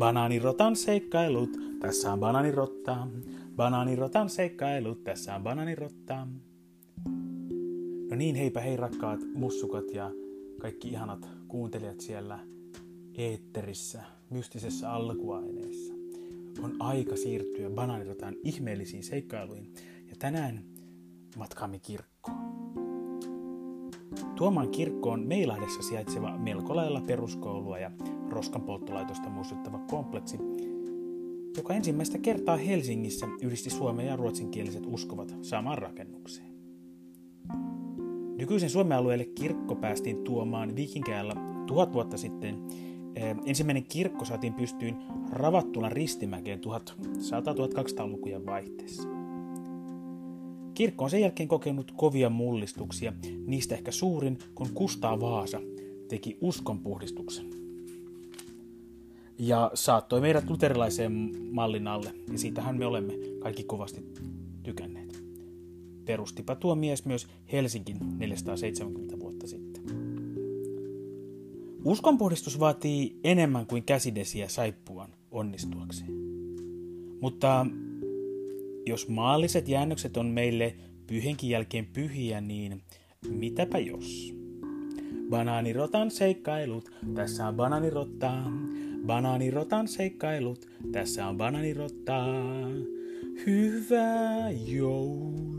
Banaanirotan seikkailut, tässä on banaanirotta. Banaanirotan seikkailut, tässä on banaanirotta. No niin, heipä hei rakkaat mussukat ja kaikki ihanat kuuntelijat siellä eetterissä, mystisessä alkuaineessa. On aika siirtyä banaanirotan ihmeellisiin seikkailuihin ja tänään matkaamme kirkkoon. Tuomaan kirkkoon Meilahdessa sijaitseva melko lailla peruskoulua ja roskan polttolaitosta muistuttava kompleksi, joka ensimmäistä kertaa Helsingissä yhdisti suomen ja ruotsinkieliset uskovat samaan rakennukseen. Nykyisen Suomen alueelle kirkko päästiin tuomaan viikinkäjällä tuhat vuotta sitten. Ensimmäinen kirkko saatiin pystyyn ravattuna ristimäkeen 1100-1200-lukujen vaihteessa. Kirkko on sen jälkeen kokenut kovia mullistuksia, niistä ehkä suurin, kun Kustaa Vaasa teki uskonpuhdistuksen. Ja saattoi meidät luterilaiseen mallin alle, ja siitähän me olemme kaikki kovasti tykänneet. Perustipa tuo mies myös Helsingin 470 vuotta sitten. Uskonpuhdistus vaatii enemmän kuin käsidesiä saippuan onnistuakseen. Mutta jos maalliset jäännökset on meille pyhenkin jälkeen pyhiä, niin mitäpä jos? Banaanirotan seikkailut, tässä on banaanirotta. Banaanirotan seikkailut, tässä on banaanirotta. Hyvää joulua.